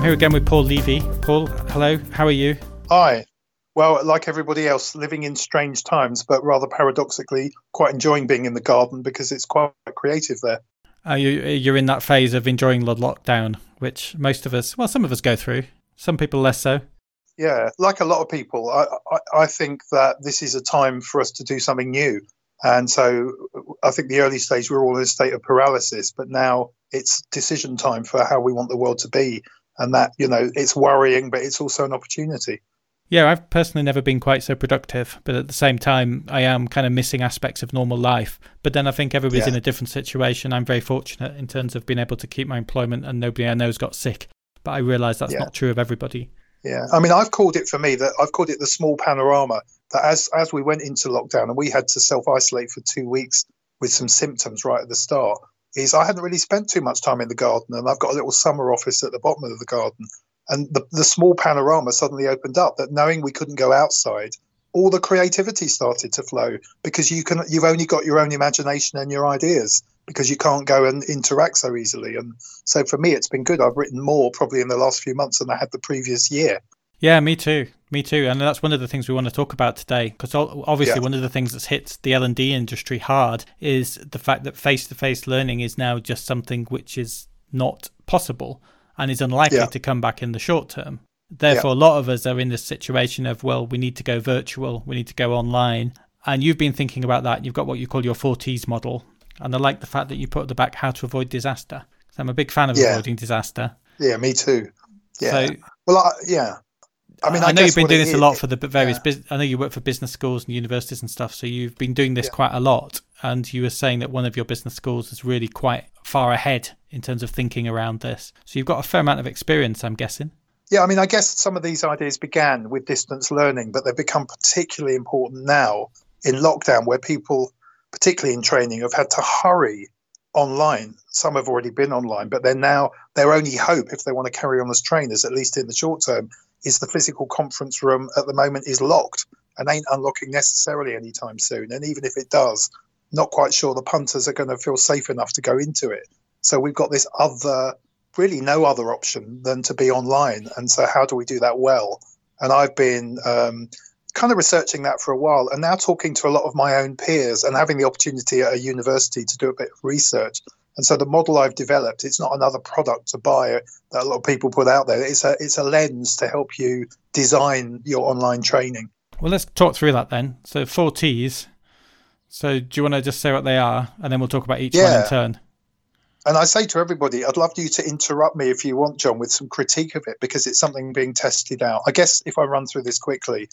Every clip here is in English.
I'm here again with Paul Levy. Paul, hello, how are you? Hi. Well, like everybody else, living in strange times, but rather paradoxically, quite enjoying being in the garden because it's quite creative there. Are you, you're in that phase of enjoying the lockdown, which most of us, well, some of us go through, some people less so. Yeah, like a lot of people, I, I, I think that this is a time for us to do something new. And so I think the early stage, we we're all in a state of paralysis, but now it's decision time for how we want the world to be. And that, you know, it's worrying, but it's also an opportunity. Yeah, I've personally never been quite so productive, but at the same time, I am kind of missing aspects of normal life. But then I think everybody's yeah. in a different situation. I'm very fortunate in terms of being able to keep my employment, and nobody I know's got sick. But I realise that's yeah. not true of everybody. Yeah, I mean, I've called it for me that I've called it the small panorama. That as as we went into lockdown and we had to self isolate for two weeks with some symptoms right at the start, is I hadn't really spent too much time in the garden, and I've got a little summer office at the bottom of the garden. And the, the small panorama suddenly opened up that knowing we couldn't go outside all the creativity started to flow because you can you've only got your own imagination and your ideas because you can't go and interact so easily. And so for me it's been good. I've written more probably in the last few months than i had the previous year yeah me too me too and that's one of the things we want to talk about today because obviously yeah. one of the things that's hit the l&d industry hard is the fact that face-to-face learning is now just something which is not possible and is unlikely yeah. to come back in the short term. Therefore, yeah. a lot of us are in this situation of, well, we need to go virtual, we need to go online. And you've been thinking about that. You've got what you call your four T's model. And I like the fact that you put at the back how to avoid disaster. I'm a big fan of avoiding disaster. Yeah, me too. Yeah. So, well, I, yeah. I mean, I, I know you've been doing this is, a lot for the various. Yeah. Bus- I know you work for business schools and universities and stuff, so you've been doing this yeah. quite a lot. And you were saying that one of your business schools is really quite far ahead in terms of thinking around this. So you've got a fair amount of experience, I'm guessing. Yeah, I mean, I guess some of these ideas began with distance learning, but they've become particularly important now in lockdown, where people, particularly in training, have had to hurry online. Some have already been online, but they're now their only hope, if they want to carry on as trainers, at least in the short term, is the physical conference room at the moment is locked and ain't unlocking necessarily anytime soon. And even if it does, not quite sure the punters are going to feel safe enough to go into it. So we've got this other, really no other option than to be online. And so how do we do that well? And I've been um, kind of researching that for a while and now talking to a lot of my own peers and having the opportunity at a university to do a bit of research. And so the model I've developed, it's not another product to buy that a lot of people put out there. It's a it's a lens to help you design your online training. Well, let's talk through that then. So four T's. So do you want to just say what they are, and then we'll talk about each yeah. one in turn? And I say to everybody, I'd love you to interrupt me if you want, John, with some critique of it because it's something being tested out. I guess if I run through this quickly,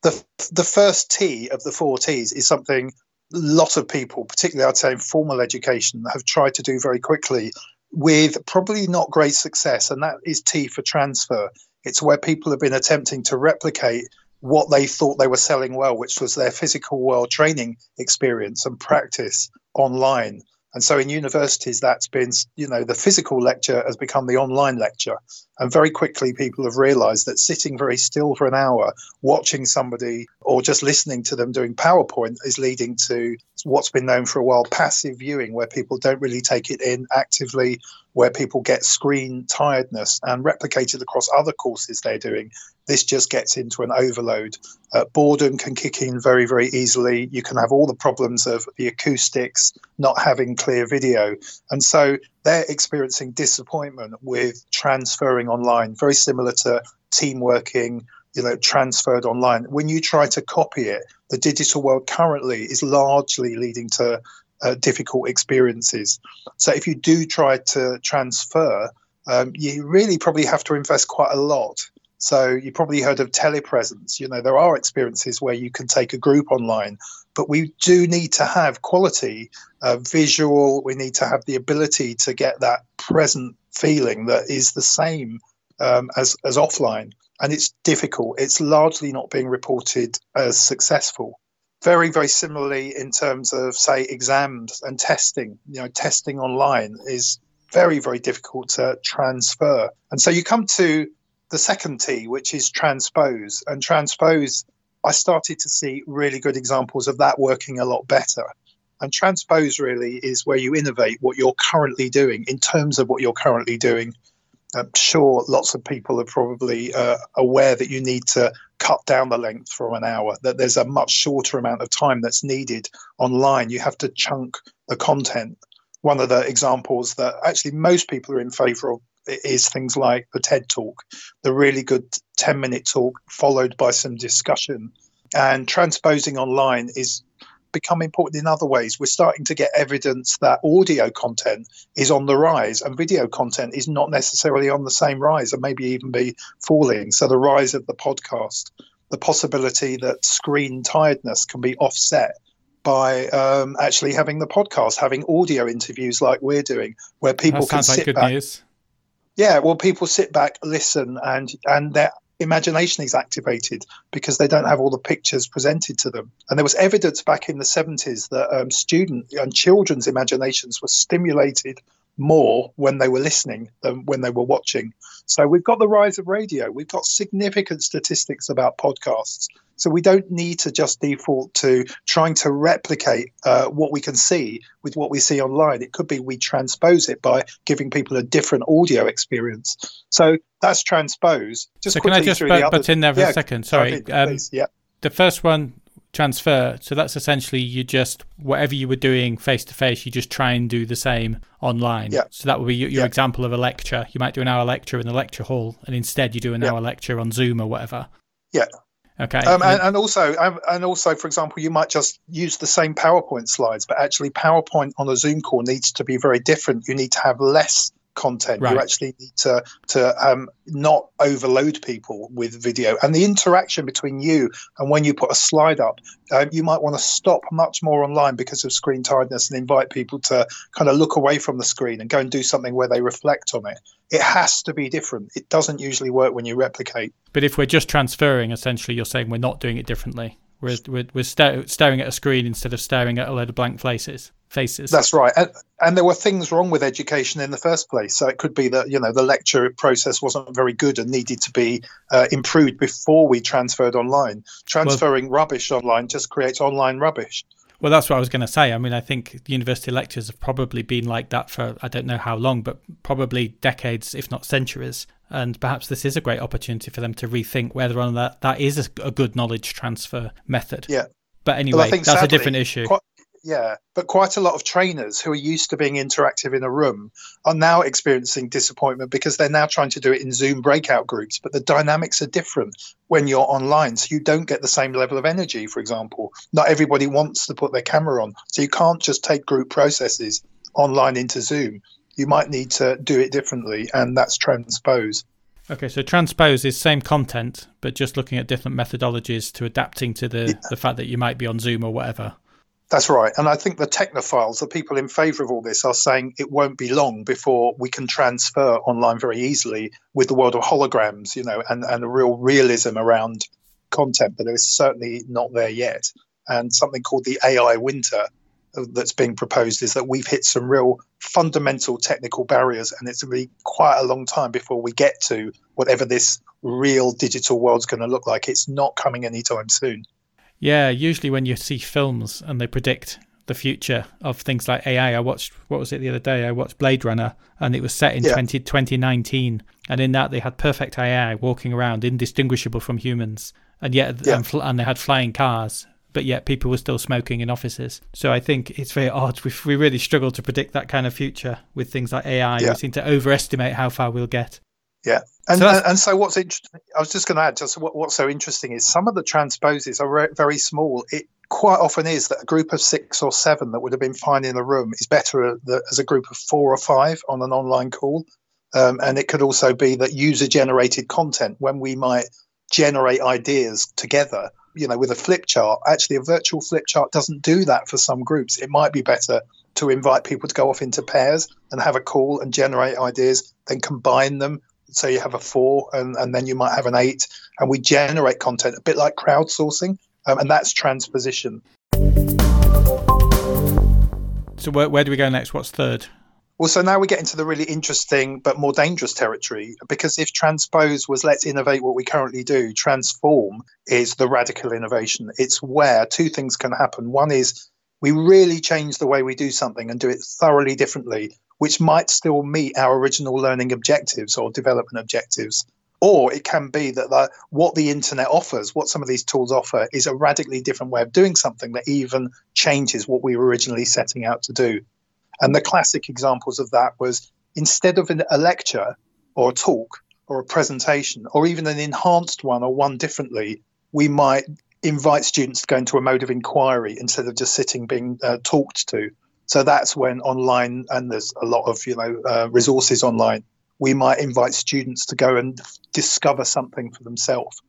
the the first T of the four T's is something lot of people, particularly I'd say in formal education, have tried to do very quickly with probably not great success, and that is T for transfer. It's where people have been attempting to replicate what they thought they were selling well, which was their physical world training experience and practice online. And so in universities, that's been, you know, the physical lecture has become the online lecture. And very quickly, people have realized that sitting very still for an hour, watching somebody or just listening to them doing PowerPoint is leading to what's been known for a while passive viewing, where people don't really take it in actively, where people get screen tiredness and replicated across other courses they're doing this just gets into an overload. Uh, boredom can kick in very, very easily. You can have all the problems of the acoustics, not having clear video. And so they're experiencing disappointment with transferring online, very similar to team working, you know, transferred online. When you try to copy it, the digital world currently is largely leading to uh, difficult experiences. So if you do try to transfer, um, you really probably have to invest quite a lot so you probably heard of telepresence. You know, there are experiences where you can take a group online, but we do need to have quality, uh, visual. We need to have the ability to get that present feeling that is the same um, as as offline. And it's difficult. It's largely not being reported as successful. Very, very similarly in terms of say exams and testing. You know, testing online is very, very difficult to transfer. And so you come to the second T, which is transpose. And transpose, I started to see really good examples of that working a lot better. And transpose really is where you innovate what you're currently doing in terms of what you're currently doing. I'm sure lots of people are probably uh, aware that you need to cut down the length from an hour, that there's a much shorter amount of time that's needed online. You have to chunk the content. One of the examples that actually most people are in favor of is things like the TED talk, the really good 10 minute talk followed by some discussion. And transposing online is become important in other ways. We're starting to get evidence that audio content is on the rise and video content is not necessarily on the same rise and maybe even be falling. So, the rise of the podcast, the possibility that screen tiredness can be offset by um, actually having the podcast, having audio interviews like we're doing, where people that can sit like back. News. Yeah, well, people sit back, listen, and and they're imagination is activated because they don't have all the pictures presented to them. And there was evidence back in the 70s that um, student and children's imaginations were stimulated more when they were listening than when they were watching. So we've got the rise of radio. We've got significant statistics about podcasts. So we don't need to just default to trying to replicate uh, what we can see with what we see online. It could be we transpose it by giving people a different audio experience. So that's transpose. Just so can I just butt, butt in there for yeah, a second? Sorry. Um, yeah. The first one transfer. So that's essentially you just whatever you were doing face to face, you just try and do the same online. Yeah. So that would be your, your yeah. example of a lecture. You might do an hour lecture in the lecture hall, and instead you do an yeah. hour lecture on Zoom or whatever. Yeah. Okay. Um, and, and, also, um, and also, for example, you might just use the same PowerPoint slides, but actually, PowerPoint on a Zoom call needs to be very different. You need to have less content. Right. You actually need to to um, not overload people with video. And the interaction between you and when you put a slide up, um, you might want to stop much more online because of screen tiredness and invite people to kind of look away from the screen and go and do something where they reflect on it. It has to be different. It doesn't usually work when you replicate. But if we're just transferring, essentially, you're saying we're not doing it differently. We're, we're, we're staring at a screen instead of staring at a load of blank faces faces. That's right. And, and there were things wrong with education in the first place. So it could be that, you know, the lecture process wasn't very good and needed to be uh, improved before we transferred online. Transferring well, rubbish online just creates online rubbish. Well, that's what I was going to say. I mean, I think university lectures have probably been like that for I don't know how long, but probably decades, if not centuries. And perhaps this is a great opportunity for them to rethink whether or not that, that is a, a good knowledge transfer method. Yeah. But anyway, well, that's sadly, a different issue. Quite, yeah, but quite a lot of trainers who are used to being interactive in a room are now experiencing disappointment because they're now trying to do it in Zoom breakout groups. But the dynamics are different when you're online, so you don't get the same level of energy. For example, not everybody wants to put their camera on, so you can't just take group processes online into Zoom. You might need to do it differently, and that's transpose. Okay, so transpose is same content, but just looking at different methodologies to adapting to the, yeah. the fact that you might be on Zoom or whatever. That's right. And I think the technophiles, the people in favor of all this, are saying it won't be long before we can transfer online very easily with the world of holograms, you know, and, and a real realism around content, but it's certainly not there yet. And something called the AI winter that's being proposed is that we've hit some real fundamental technical barriers, and it's going to be quite a long time before we get to whatever this real digital world's going to look like. It's not coming anytime soon. Yeah, usually when you see films and they predict the future of things like AI, I watched what was it the other day? I watched Blade Runner, and it was set in yeah. 20, 2019, and in that they had perfect AI walking around, indistinguishable from humans, and yet yeah. and, fl- and they had flying cars, but yet people were still smoking in offices. So I think it's very odd. We we really struggle to predict that kind of future with things like AI. Yeah. We seem to overestimate how far we'll get. Yeah. And so, and, and so what's interesting, I was just going to add, just what, what's so interesting is some of the transposes are re- very small. It quite often is that a group of six or seven that would have been fine in a room is better as a group of four or five on an online call. Um, and it could also be that user generated content when we might generate ideas together, you know, with a flip chart. Actually, a virtual flip chart doesn't do that for some groups. It might be better to invite people to go off into pairs and have a call and generate ideas, then combine them so you have a four and, and then you might have an eight and we generate content a bit like crowdsourcing um, and that's transposition so where, where do we go next what's third well, so now we get into the really interesting but more dangerous territory because if transpose was let's innovate what we currently do, transform is the radical innovation. It's where two things can happen. One is we really change the way we do something and do it thoroughly differently which might still meet our original learning objectives or development objectives. Or it can be that the, what the internet offers, what some of these tools offer, is a radically different way of doing something that even changes what we were originally setting out to do. And the classic examples of that was instead of a lecture or a talk or a presentation or even an enhanced one or one differently, we might invite students to go into a mode of inquiry instead of just sitting being uh, talked to. So that's when online, and there's a lot of you know uh, resources online, we might invite students to go and discover something for themselves.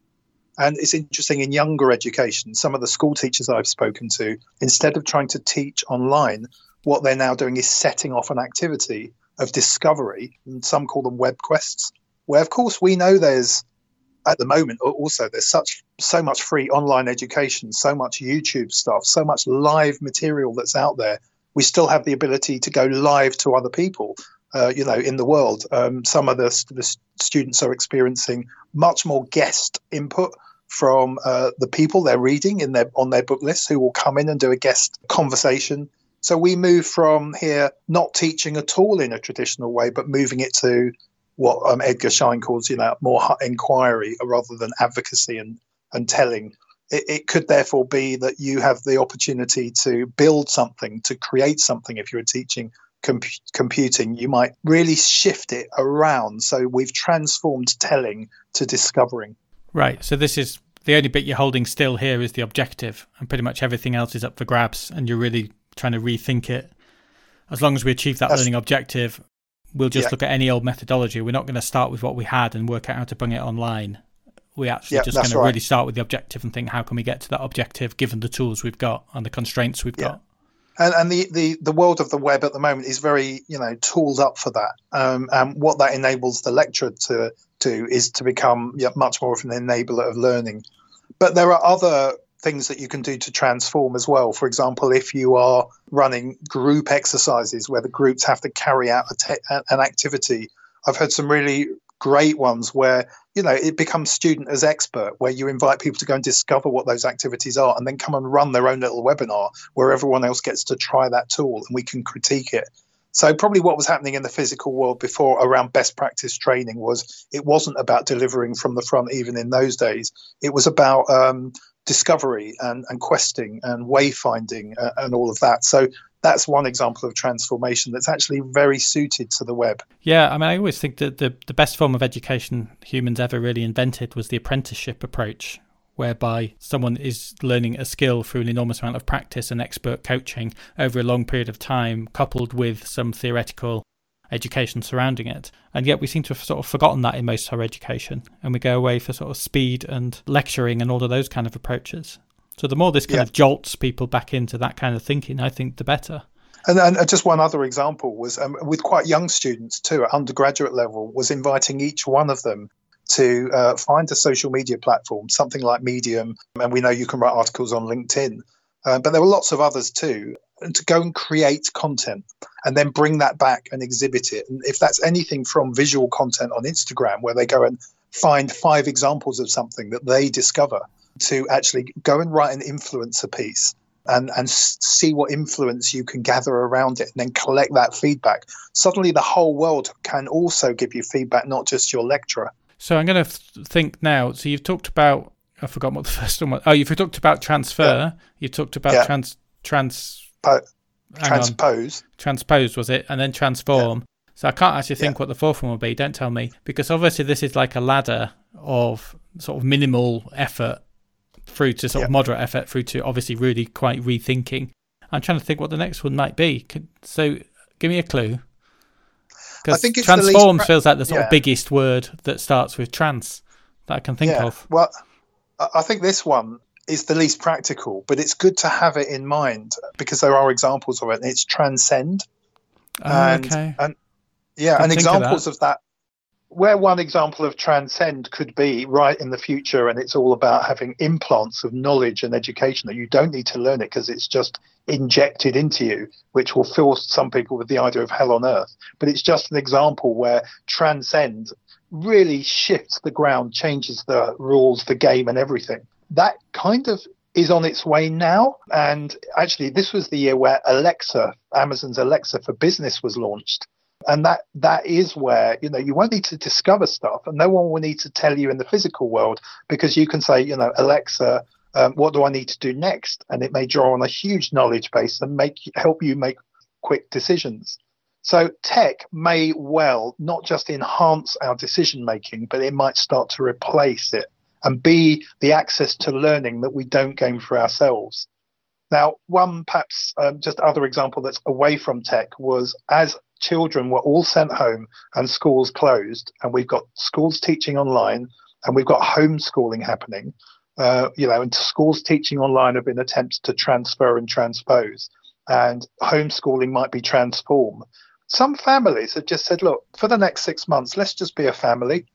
And it's interesting in younger education, some of the school teachers I've spoken to, instead of trying to teach online, what they're now doing is setting off an activity of discovery, and some call them web quests, where of course we know there's at the moment also there's such so much free online education so much youtube stuff so much live material that's out there we still have the ability to go live to other people uh, you know in the world um, some of the, the, students are experiencing much more guest input from uh, the people they're reading in their on their book list who will come in and do a guest conversation so we move from here not teaching at all in a traditional way but moving it to what um, Edgar Schein calls, you know, more inquiry rather than advocacy and, and telling. It, it, could therefore be that you have the opportunity to build something, to create something. If you're teaching comp- computing, you might really shift it around. So we've transformed telling to discovering. Right. So this is the only bit you're holding still here is the objective, and pretty much everything else is up for grabs, and you're really trying to rethink it. As long as we achieve that That's, learning objective, we'll just yeah. look at any old methodology. We're not going to start with what we had and work out how to bring it online. We actually yeah, just going to right. really start with the objective and think how can we get to that objective given the tools we've got and the constraints we've yeah. got. And, and the, the, the world of the web at the moment is very you know tooled up for that. Um, and what that enables the lecturer to do is to become much more of an enabler of learning. But there are other things that you can do to transform as well. For example, if you are running group exercises where the groups have to carry out te- an activity, I've heard some really great ones where you know it becomes student as expert where you invite people to go and discover what those activities are and then come and run their own little webinar where everyone else gets to try that tool and we can critique it so probably what was happening in the physical world before around best practice training was it wasn't about delivering from the front even in those days it was about um, discovery and, and questing and wayfinding uh, and all of that. So that's one example of transformation that's actually very suited to the web. Yeah, I mean, I always think that the, the best form of education humans ever really invented was the apprenticeship approach, whereby someone is learning a skill through an enormous amount of practice and expert coaching over a long period of time, coupled with some theoretical education surrounding it. And yet we seem to have sort of forgotten that in most higher education, and we go away for sort of speed and lecturing and all of those kind of approaches. So the more this kind yeah. of jolts people back into that kind of thinking, I think the better. And, and just one other example was um, with quite young students too, at undergraduate level, was inviting each one of them to uh, find a social media platform, something like Medium, and we know you can write articles on LinkedIn. Uh, but there were lots of others too And to go and create content and then bring that back and exhibit it. And if that's anything from visual content on Instagram, where they go and find five examples of something that they discover, to actually go and write an influencer piece and, and see what influence you can gather around it and then collect that feedback. Suddenly, the whole world can also give you feedback, not just your lecturer. So, I'm going to th- think now. So, you've talked about, I forgot what the first one was. Oh, you've talked about transfer, yeah. you've talked about yeah. trans, trans, po- transpose. Transpose was it, and then transform. Yeah. So I can't actually think yeah. what the fourth one will be. Don't tell me, because obviously this is like a ladder of sort of minimal effort through to sort of moderate effort through to obviously really quite rethinking. I'm trying to think what the next one might be. So give me a clue. Because transform pra- feels like the sort yeah. of biggest word that starts with trans that I can think yeah. of. Well, I think this one is the least practical, but it's good to have it in mind because there are examples of it. it's transcend. Oh, and, okay. And yeah, and examples of that. of that. Where one example of transcend could be right in the future, and it's all about having implants of knowledge and education that you don't need to learn it because it's just injected into you, which will fill some people with the idea of hell on earth. But it's just an example where transcend really shifts the ground, changes the rules, the game, and everything that kind of is on its way now. And actually, this was the year where Alexa, Amazon's Alexa for Business, was launched. And that that is where, you know, you won't need to discover stuff and no one will need to tell you in the physical world because you can say, you know, Alexa, um, what do I need to do next? And it may draw on a huge knowledge base and make help you make quick decisions. So tech may well not just enhance our decision making, but it might start to replace it and be the access to learning that we don't gain for ourselves. Now, one perhaps um, just other example that's away from tech was as children were all sent home and schools closed, and we've got schools teaching online and we've got homeschooling happening. Uh, you know, and schools teaching online have been attempts to transfer and transpose, and homeschooling might be transformed. Some families have just said, look, for the next six months, let's just be a family.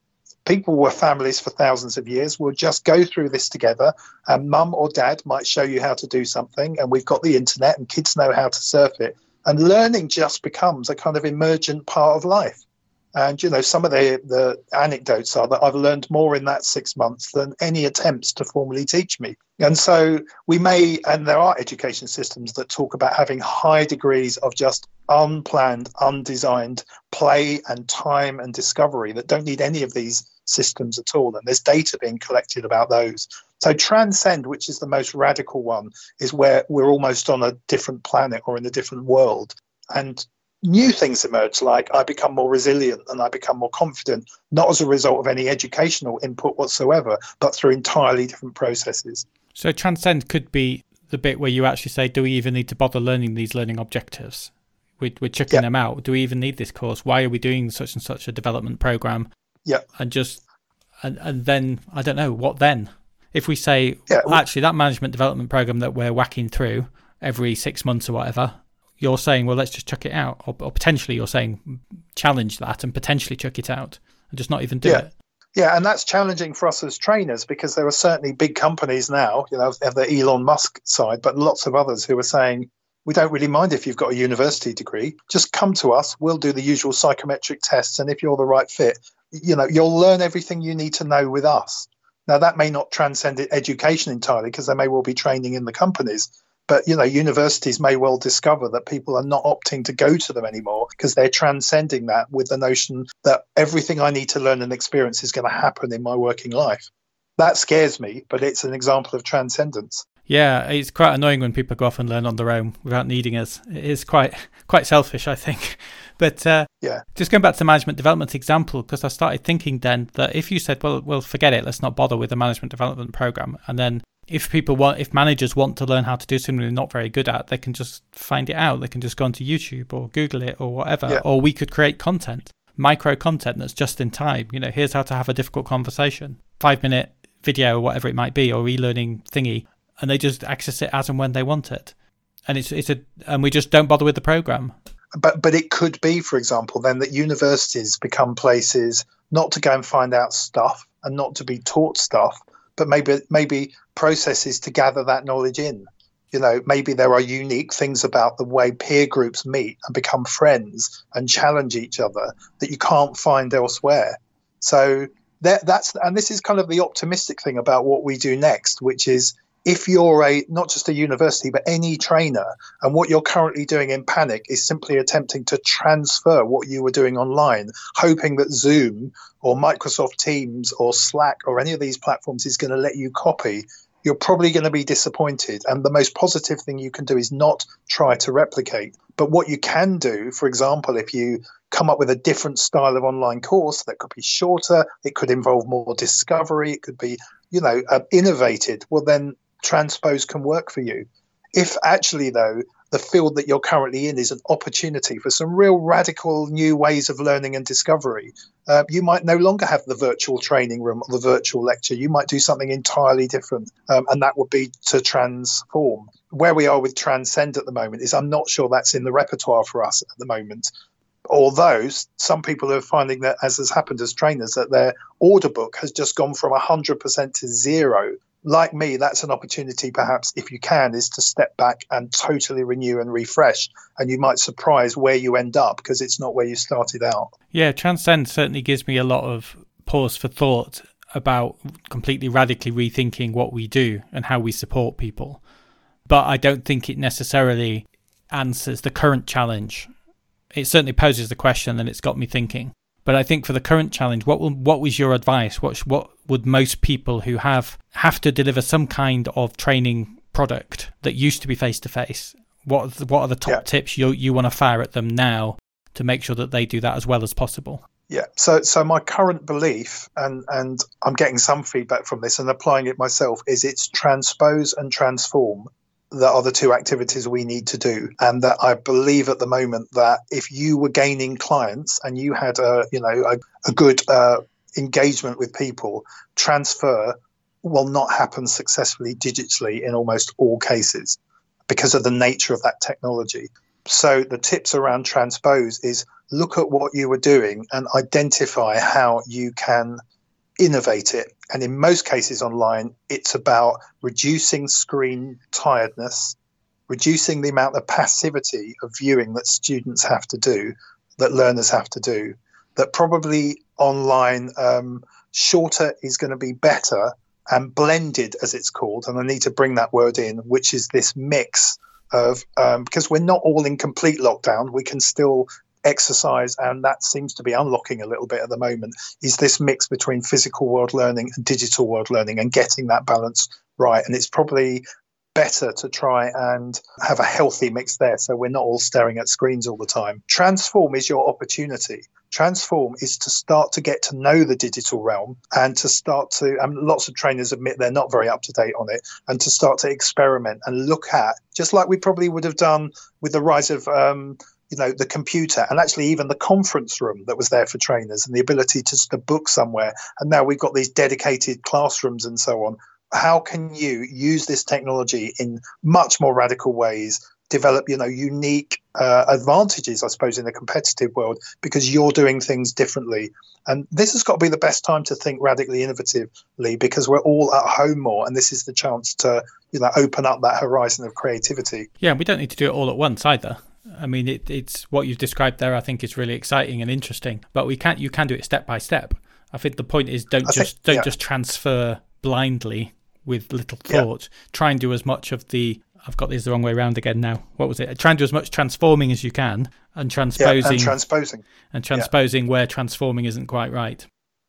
People were families for thousands of years. We'll just go through this together. And mum or dad might show you how to do something, and we've got the internet, and kids know how to surf it. And learning just becomes a kind of emergent part of life. And you know, some of the the anecdotes are that I've learned more in that six months than any attempts to formally teach me. And so we may, and there are education systems that talk about having high degrees of just unplanned, undesigned play and time and discovery that don't need any of these systems at all. And there's data being collected about those. So transcend, which is the most radical one, is where we're almost on a different planet or in a different world. And new things emerge like I become more resilient and I become more confident, not as a result of any educational input whatsoever, but through entirely different processes. So, transcend could be the bit where you actually say, Do we even need to bother learning these learning objectives? We're, we're chucking them out. Do we even need this course? Why are we doing such and such a development program? Yeah. And just, and, and then, I don't know, what then? If we say, yeah, well, actually, that management development program that we're whacking through every six months or whatever, you're saying, well, let's just chuck it out, or, or, potentially you're saying challenge that and potentially chuck it out and just not even do yeah. it. Yeah, and that's challenging for us as trainers because there are certainly big companies now, you know, the Elon Musk side, but lots of others who are saying, we don't really mind if you've got a university degree. Just come to us. We'll do the usual psychometric tests. And if you're the right fit, you know, you'll learn everything you need to know with us. Now, that may not transcend education entirely because there may well be training in the companies, but you know universities may well discover that people are not opting to go to them anymore because they're transcending that with the notion that everything i need to learn and experience is going to happen in my working life. That scares me but it's an example of transcendence. Yeah it's quite annoying when people go off and learn on their own without needing us. It is quite quite selfish i think but uh, yeah just going back to the management development example because i started thinking then that if you said well well forget it let's not bother with the management development program and then if people want, if managers want to learn how to do something they're not very good at, they can just find it out. They can just go onto YouTube or Google it or whatever. Yeah. Or we could create content, micro content that's just in time. You know, here's how to have a difficult conversation, five minute video or whatever it might be, or e-learning thingy, and they just access it as and when they want it. And it's it's a and we just don't bother with the program. But but it could be, for example, then that universities become places not to go and find out stuff and not to be taught stuff, but maybe maybe processes to gather that knowledge in. You know, maybe there are unique things about the way peer groups meet and become friends and challenge each other that you can't find elsewhere. So that, that's and this is kind of the optimistic thing about what we do next, which is if you're a not just a university but any trainer and what you're currently doing in panic is simply attempting to transfer what you were doing online hoping that zoom or microsoft teams or slack or any of these platforms is going to let you copy. You're probably going to be disappointed and the most positive thing you can do is not try to replicate. But what you can do for example if you come up with a different style of online course that could be shorter it could involve more discovery it could be you know uh, innovated well then transpose can work for you. If actually, though, the field that you're currently in is an opportunity for some real radical new ways of learning and discovery, uh, you might no longer have the virtual training room or the virtual lecture. You might do something entirely different, um, and that would be to transform. Where we are with Transcend at the moment is I'm not sure that's in the repertoire for us at the moment. Although some people are finding that, as has happened as trainers, that their order book has just gone from 100% to zero like me, that's an opportunity, perhaps, if you can, is to step back and totally renew and refresh. And you might surprise where you end up because it's not where you started out. Yeah, Transcend certainly gives me a lot of pause for thought about completely radically rethinking what we do and how we support people. But I don't think it necessarily answers the current challenge it certainly poses the question and it's got me thinking. But I think for the current challenge, what will, what was your advice? What what would most people who have have to deliver some kind of training product that used to be face to face? What what are the top yeah. tips you you want to fire at them now to make sure that they do that as well as possible? Yeah. So so my current belief, and and I'm getting some feedback from this and applying it myself, is it's transpose and transform that are the two activities we need to do. And that i believe at the moment that if you were gaining clients and you had a you know a, a good uh, engagement with people transfer will not happen successfully digitally in almost all cases because of the nature of that technology. So the tips around transpose is look at what you were doing and identify how you can innovate it. And in most cases online, it's about reducing screen tiredness, reducing the amount of passivity of viewing that students have to do, that learners have to do. That probably online, um, shorter is going to be better and blended, as it's called. And I need to bring that word in, which is this mix of um, because we're not all in complete lockdown, we can still exercise, and that seems to be unlocking a little bit at the moment, is this mix between physical world learning and digital world learning and getting that balance right. And it's probably better to try and have a healthy mix there so we're not all staring at screens all the time. Transform is your opportunity. Transform is to start to get to know the digital realm and to start to, and lots of trainers admit they're not very up to date on it, and to start to experiment and look at, just like we probably would have done with the rise of um, you know the computer and actually even the conference room that was there for trainers and the ability to, to book somewhere. And now we've got these dedicated classrooms and so on. How can you use this technology in much more radical ways develop you know unique uh, advantages i suppose in the competitive world because you're doing things differently? And this has got to be the best time to think radically innovatively because we're all at home more and this is the chance to you know open up that horizon of creativity. Yeah we don't need to do it all at once either I mean, it, it's what you've described there. I think is really exciting and interesting. But we can't. You can do it step by step. I think the point is don't I just think, don't yeah. just transfer blindly with little thought. Yeah. Try and do as much of the. I've got these the wrong way around again now. What was it? Try and do as much transforming as you can and transposing yeah, and transposing and transposing where transforming isn't quite right.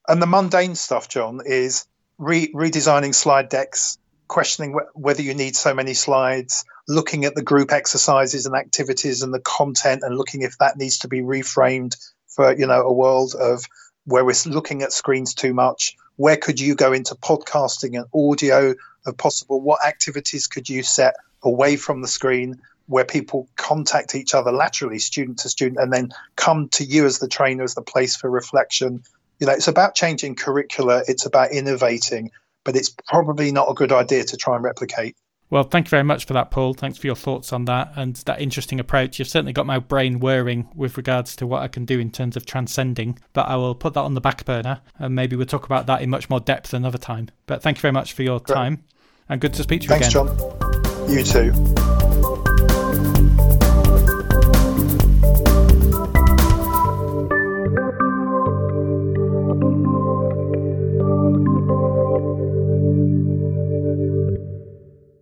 And the mundane stuff, John, is re- redesigning slide decks, questioning wh- whether you need so many slides, looking at the group exercises and activities and the content and looking if that needs to be reframed for you know a world of where we're looking at screens too much. Where could you go into podcasting and audio of possible? What activities could you set away from the screen where people contact each other laterally student to student and then come to you as the trainer as the place for reflection? You know it's about changing curricula. It's about innovating but it's probably not a good idea to try and replicate well, thank you very much for that, Paul. Thanks for your thoughts on that and that interesting approach. You've certainly got my brain whirring with regards to what I can do in terms of transcending, but I will put that on the back burner and maybe we'll talk about that in much more depth another time. But thank you very much for your Great. time and good to speak to you Thanks, again. John. You too.